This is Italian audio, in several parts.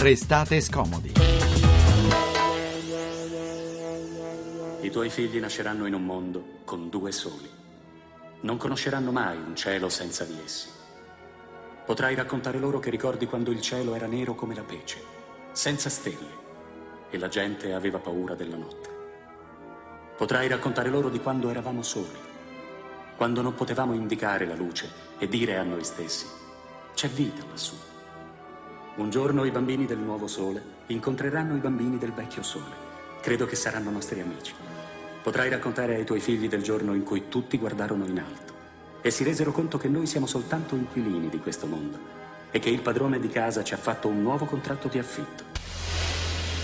Restate scomodi. I tuoi figli nasceranno in un mondo con due soli. Non conosceranno mai un cielo senza di essi. Potrai raccontare loro che ricordi quando il cielo era nero come la pece, senza stelle, e la gente aveva paura della notte. Potrai raccontare loro di quando eravamo soli, quando non potevamo indicare la luce e dire a noi stessi, c'è vita lassù. Un giorno i bambini del nuovo sole incontreranno i bambini del vecchio sole. Credo che saranno nostri amici. Potrai raccontare ai tuoi figli del giorno in cui tutti guardarono in alto e si resero conto che noi siamo soltanto inquilini di questo mondo e che il padrone di casa ci ha fatto un nuovo contratto di affitto.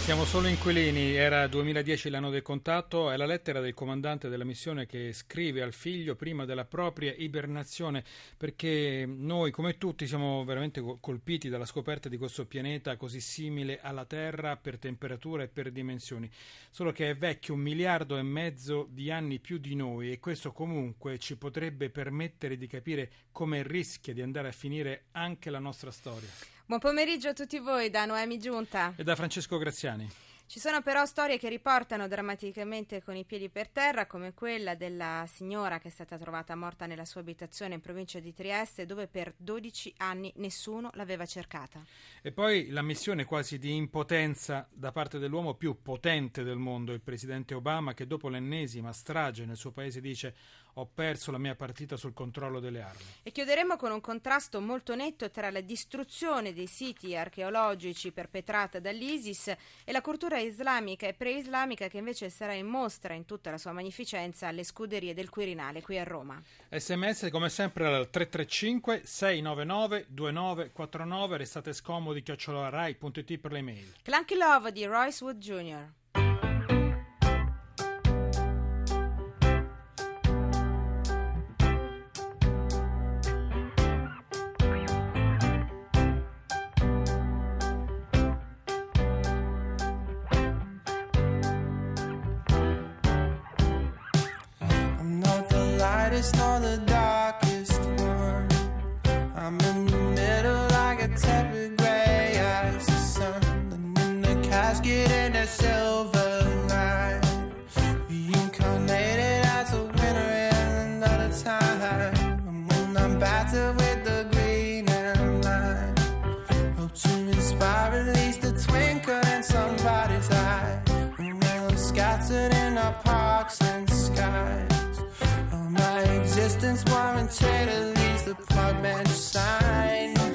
Siamo solo inquilini, era 2010 l'anno del contatto, è la lettera del comandante della missione che scrive al figlio prima della propria ibernazione, perché noi come tutti siamo veramente colpiti dalla scoperta di questo pianeta così simile alla Terra per temperatura e per dimensioni, solo che è vecchio un miliardo e mezzo di anni più di noi e questo comunque ci potrebbe permettere di capire come rischia di andare a finire anche la nostra storia. Buon pomeriggio a tutti voi da Noemi Giunta e da Francesco Graziani. Ci sono però storie che riportano drammaticamente con i piedi per terra, come quella della signora che è stata trovata morta nella sua abitazione in provincia di Trieste, dove per 12 anni nessuno l'aveva cercata. E poi la missione quasi di impotenza da parte dell'uomo più potente del mondo, il presidente Obama, che dopo l'ennesima strage nel suo paese dice ho perso la mia partita sul controllo delle armi. E chiuderemo con un contrasto molto netto tra la distruzione dei siti archeologici perpetrata dall'ISIS e la cultura islamica e pre-islamica che invece sarà in mostra in tutta la sua magnificenza alle scuderie del Quirinale qui a Roma. SMS come sempre al 335 699 2949 restate scomodi chiocciolarai.it per le mail. Clunky Love di Royce Wood Jr. scattered in our parks and skies. Distance warranted at least the park bench sign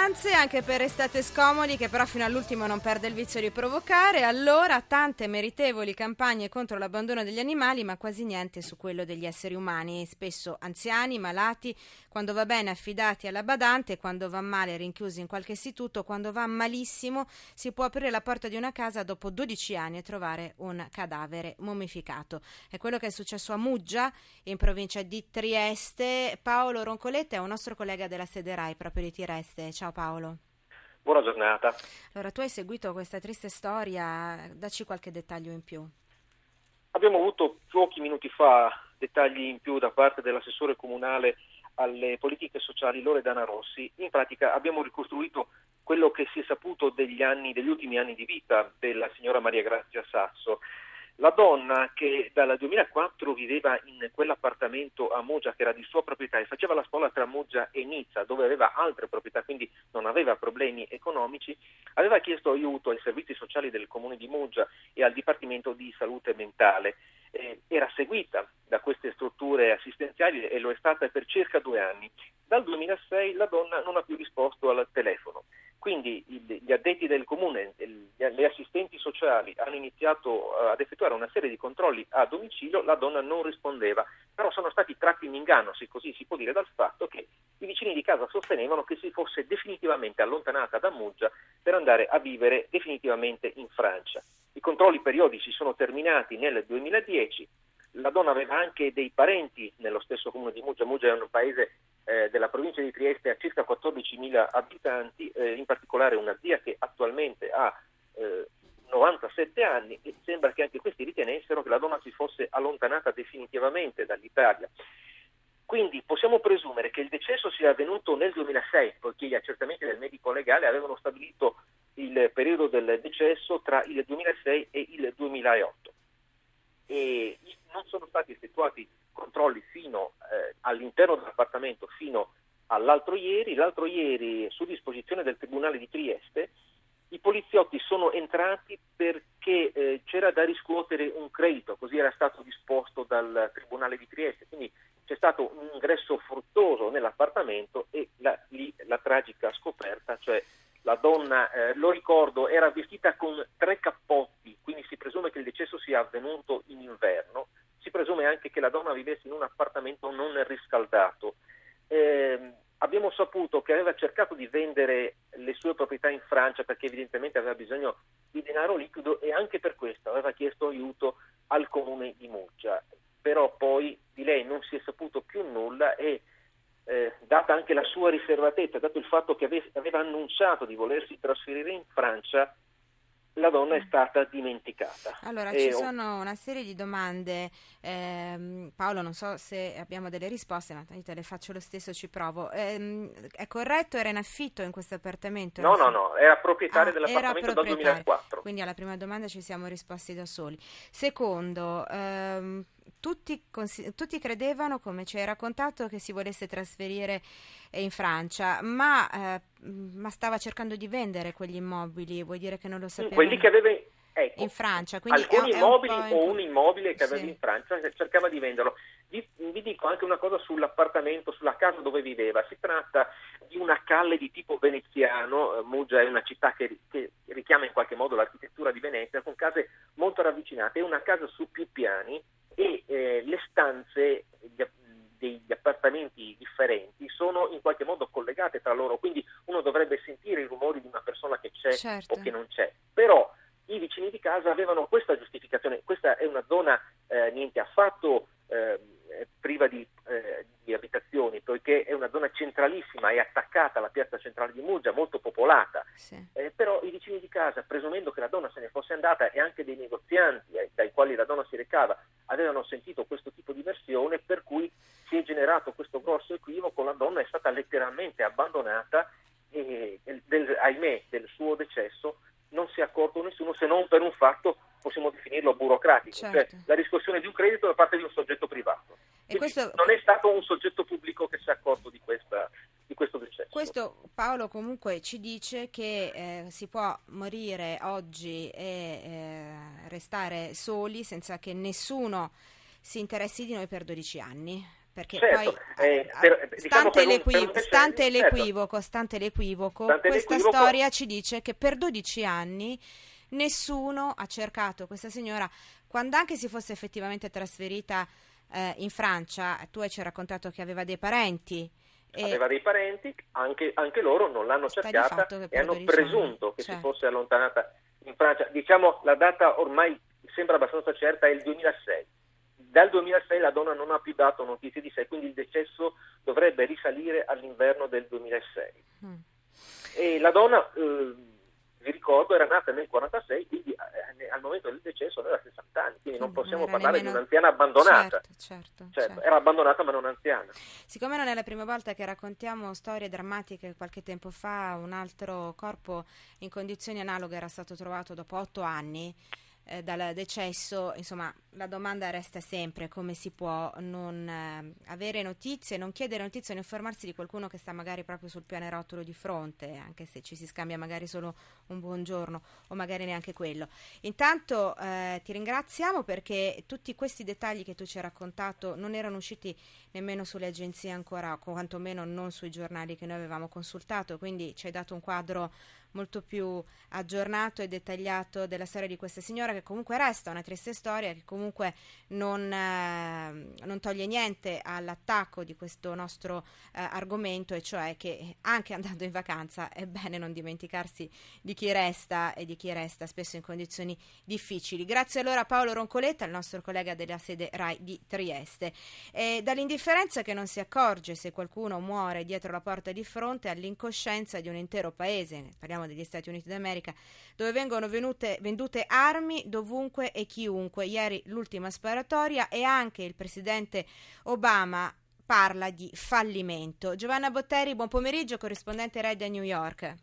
vacanze anche per estate scomodi che però fino all'ultimo non perde il vizio di provocare. Allora tante meritevoli campagne contro l'abbandono degli animali ma quasi niente su quello degli esseri umani, spesso anziani, malati, quando va bene affidati alla badante, quando va male rinchiusi in qualche istituto, quando va malissimo si può aprire la porta di una casa dopo 12 anni e trovare un cadavere mummificato. È quello che è successo a Muggia in provincia di Trieste. Paolo Roncoletta è un nostro collega della sede RAI proprio di Trieste. Ciao Paolo. Buona giornata. Allora, tu hai seguito questa triste storia, dacci qualche dettaglio in più. Abbiamo avuto pochi minuti fa dettagli in più da parte dell'assessore comunale alle politiche sociali Loredana Rossi. In pratica abbiamo ricostruito quello che si è saputo degli, anni, degli ultimi anni di vita della signora Maria Grazia Sasso. La donna che dal 2004 viveva in quell'appartamento a Moggia che era di sua proprietà e faceva la spola tra Moggia e Nizza dove aveva altre proprietà, quindi non aveva problemi economici, aveva chiesto aiuto ai servizi sociali del comune di Moggia e al Dipartimento di Salute Mentale. Eh, era seguita da queste strutture assistenziali e lo è stata per circa due anni. Dal 2006 la donna non ha più risposto al telefono. Quindi gli addetti del comune, le assistenti sociali hanno iniziato eh, ad effettuare una serie di controlli a domicilio, la donna non rispondeva, però sono stati tratti in inganno, se così si può dire, dal fatto che i vicini di casa sostenevano che si fosse definitivamente allontanata da Muggia per andare a vivere definitivamente in Francia. I controlli periodici sono terminati nel 2010, la donna aveva anche dei parenti nello stesso comune di Muggia, Muggia è un paese eh, della provincia di Trieste a circa 14.000 abitanti, eh, in particolare una zia che attualmente ha eh, 97 anni e sembra che anche questi ritenessero che la donna si fosse allontanata definitivamente dall'Italia. Quindi possiamo presumere che il decesso sia avvenuto nel 2006, poiché gli accertamenti del medico legale avevano stabilito il periodo del decesso tra il 2006 e il 2008. E non sono stati effettuati controlli fino eh, all'interno dell'appartamento fino all'altro ieri. L'altro ieri, su disposizione del Tribunale di Trieste, i poliziotti sono entrati perché eh, c'era da riscuotere un credito, così era stato disposto dal Tribunale di Trieste. Quindi c'è stato un ingresso fruttoso nell'appartamento e la, lì la tragica scoperta, cioè la donna, eh, lo ricordo, era vestita con tre cappotti, quindi si presume che il decesso sia avvenuto in inverno si presume anche che la donna vivesse in un appartamento non riscaldato. Eh, abbiamo saputo che aveva cercato di vendere le sue proprietà in Francia perché evidentemente aveva bisogno di denaro liquido e anche per questo aveva chiesto aiuto al comune di Muggia. Però poi di lei non si è saputo più nulla e eh, data anche la sua riservatezza, dato il fatto che aveva annunciato di volersi trasferire in Francia, la donna è stata dimenticata. Allora, e ci sono una serie di domande. Eh, Paolo, non so se abbiamo delle risposte, ma te le faccio lo stesso, ci provo. Eh, è corretto? Era in affitto in questo appartamento? No, no, no, era proprietario ah, dell'appartamento era dal 2004. Quindi alla prima domanda ci siamo risposti da soli. Secondo, ehm, tutti, tutti, credevano, come ci hai raccontato, che si volesse trasferire in Francia, ma, eh, ma, stava cercando di vendere quegli immobili, vuoi dire che non lo sapeva? Quelli che aveva ecco, in Francia. Alcuni è, immobili è un o un immobile che aveva sì. in Francia cercava di venderlo. Vi, vi, dico anche una cosa sull'appartamento, sulla casa dove viveva. Si tratta di una calle di tipo veneziano, eh, Muggia è una città che, che richiama in qualche modo l'architettura di Venezia, con case molto ravvicinate, è una casa su più piani e eh, le stanze degli appartamenti differenti sono in qualche modo collegate tra loro, quindi uno dovrebbe sentire i rumori di una persona che c'è certo. o che non c'è. Però i vicini di casa avevano questa giustificazione, questa è una zona eh, niente affatto eh, priva di, eh, di, abitazioni, poiché è una zona centralissima, è attaccata alla piazza centrale di Muggia, molto popolata, sì. Eh, però i vicini di casa, presumendo che la donna se ne fosse andata e anche dei negozianti eh, dai quali la donna si recava, avevano sentito questo tipo di versione, per cui si è generato questo grosso equivoco, la donna è stata letteralmente abbandonata e, del, ahimè, del suo decesso non si è accorto nessuno se non per un fatto possiamo definirlo burocratico, cioè certo. cioè la riscossione di un credito da parte di un soggetto privato. Questo... Non è stato un soggetto pubblico che si è accorto di, questa, di questo decesso. Questo Paolo comunque ci dice che eh, si può morire oggi e eh, restare soli senza che nessuno si interessi di noi per 12 anni. perché Certo, poi, eh, eh, per- diciamo stante, per l'equiv- per un decennio, stante certo. l'equivoco, stante l'equivoco, Stante questa l'equivoco- storia ci dice che per 12 anni nessuno ha cercato questa signora, quando anche si fosse effettivamente trasferita eh, in Francia, tu ci hai raccontato che aveva dei parenti. e- aveva dei parenti, anche, anche loro non l'hanno cercata e hanno 12 anni, presunto che si certo. fosse allontanata in Francia. Diciamo la data ormai sembra abbastanza certa, è il 2006. Dal 2006 la donna non ha più dato notizie di sé, quindi il decesso dovrebbe risalire all'inverno del 2006. Mm. E la donna, eh, vi ricordo, era nata nel 46, quindi eh, al momento del decesso aveva 60 anni, quindi non possiamo non parlare nemmeno- di un'anziana abbandonata. Certo, certo, Cioè, certo. Era abbandonata ma non anziana. Siccome non è la prima volta che raccontiamo storie drammatiche, qualche tempo fa un altro corpo in condizioni analoghe era stato trovato dopo otto anni eh, dal decesso, insomma la domanda resta sempre come si può non eh, avere notizie, non chiedere notizie, non informarsi di qualcuno che sta magari proprio sul pianerottolo di fronte, anche se ci si scambia magari solo un buongiorno o magari neanche quello. Intanto eh, ti ringraziamo perché tutti questi dettagli che tu ci hai raccontato non erano usciti nemmeno sulle agenzie ancora, quantomeno non sui giornali che noi avevamo consultato, quindi ci hai dato un quadro molto più aggiornato e dettagliato della storia di questa signora che comunque resta una triste storia che comunque non, eh, non toglie niente all'attacco di questo nostro eh, argomento e cioè che anche andando in vacanza è bene non dimenticarsi di chi resta e di chi resta spesso in condizioni difficili. Grazie allora a Paolo Roncoletta, il nostro collega della sede RAI di Trieste. E dall'indifferenza che non si accorge se qualcuno muore dietro la porta di fronte all'incoscienza di un intero paese, parliamo degli Stati Uniti d'America, dove vengono venute- vendute armi dovunque e chiunque. Ieri l'ultima sparatoria e anche il presidente Obama parla di fallimento. Giovanna Botteri, buon pomeriggio, corrispondente RAI da New York.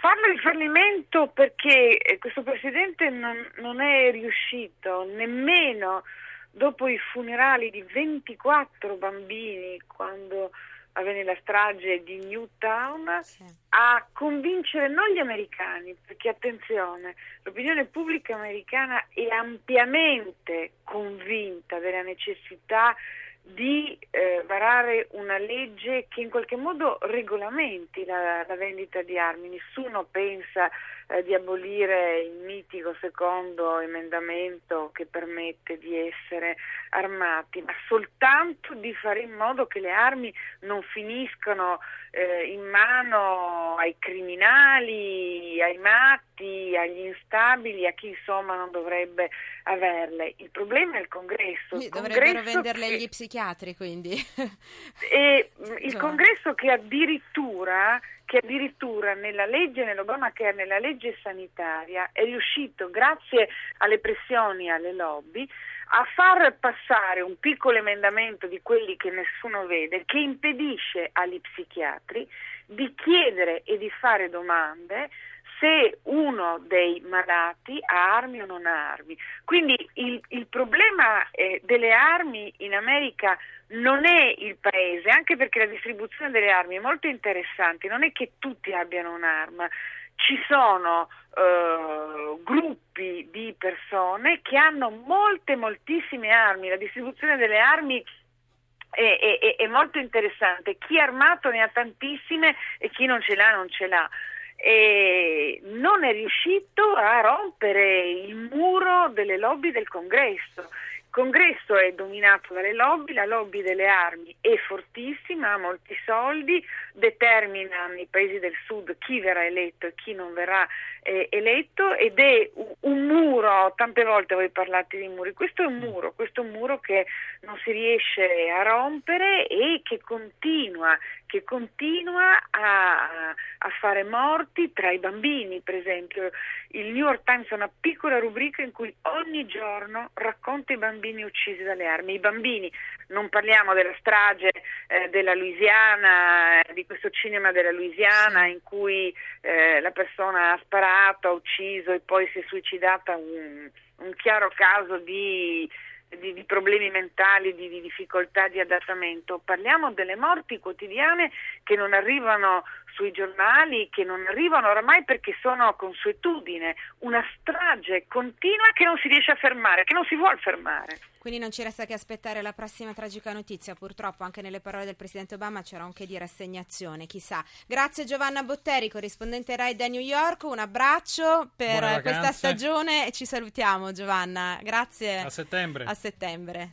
Parlo di fallimento perché eh, questo presidente non, non è riuscito nemmeno dopo i funerali di 24 bambini quando avvenne la strage di Newtown Sì. a convincere non gli americani, perché attenzione, l'opinione pubblica americana è ampiamente convinta della necessità di eh, varare una legge che in qualche modo regolamenti la, la vendita di armi. Nessuno pensa eh, di abolire il mitico secondo emendamento che permette di essere armati, ma soltanto di fare in modo che le armi non finiscano eh, in mano ai criminali, ai matti, agli instabili, a chi insomma non dovrebbe averle. Il problema è il congresso. Il Dovrebbero congresso venderle che- agli psichiatri, quindi. e il Insomma. congresso che addirittura, che addirittura nella legge, nell'Obamacare, nella legge sanitaria, è riuscito, grazie alle pressioni e alle lobby, a far passare un piccolo emendamento di quelli che nessuno vede, che impedisce agli psichiatri di chiedere e di fare domande se uno dei malati ha armi o non ha armi. Quindi il, il problema eh, delle armi in America non è il paese, anche perché la distribuzione delle armi è molto interessante, non è che tutti abbiano un'arma, ci sono eh, gruppi di persone che hanno molte, moltissime armi, la distribuzione delle armi è, è- è molto interessante, chi è armato ne ha tantissime e chi non ce l'ha non ce l'ha. E non è riuscito a rompere il muro delle lobby del congresso. Il congresso è dominato dalle lobby, la lobby delle armi è fortissima, ha molti soldi, determina nei paesi del sud chi verrà eletto e chi non verrà eh, eletto ed è un, muro, tante volte voi parlate di muri, questo è un muro, questo è un muro che non si riesce a rompere e che continua, che continua a, a fare morti tra i bambini, per esempio. Il New York Times ha una piccola rubrica in cui ogni giorno racconta i bambini uccisi dalle armi. I bambini, non parliamo della strage eh, della Louisiana, eh, di questo cinema della Louisiana in cui eh, la persona ha sparato, ha ucciso e poi si è suicidata, un, un chiaro caso di di, di problemi mentali, di, di difficoltà di adattamento, parliamo delle morti quotidiane che non arrivano sui giornali che non arrivano oramai perché sono consuetudine, una strage continua che non si riesce a fermare, che non si vuole fermare. Quindi non ci resta che aspettare la prossima tragica notizia. Purtroppo anche nelle parole del Presidente Obama c'era anche di rassegnazione, chissà. Grazie Giovanna Botteri, corrispondente RAI da New York. Un abbraccio per questa stagione e ci salutiamo Giovanna. Grazie. A settembre. A settembre.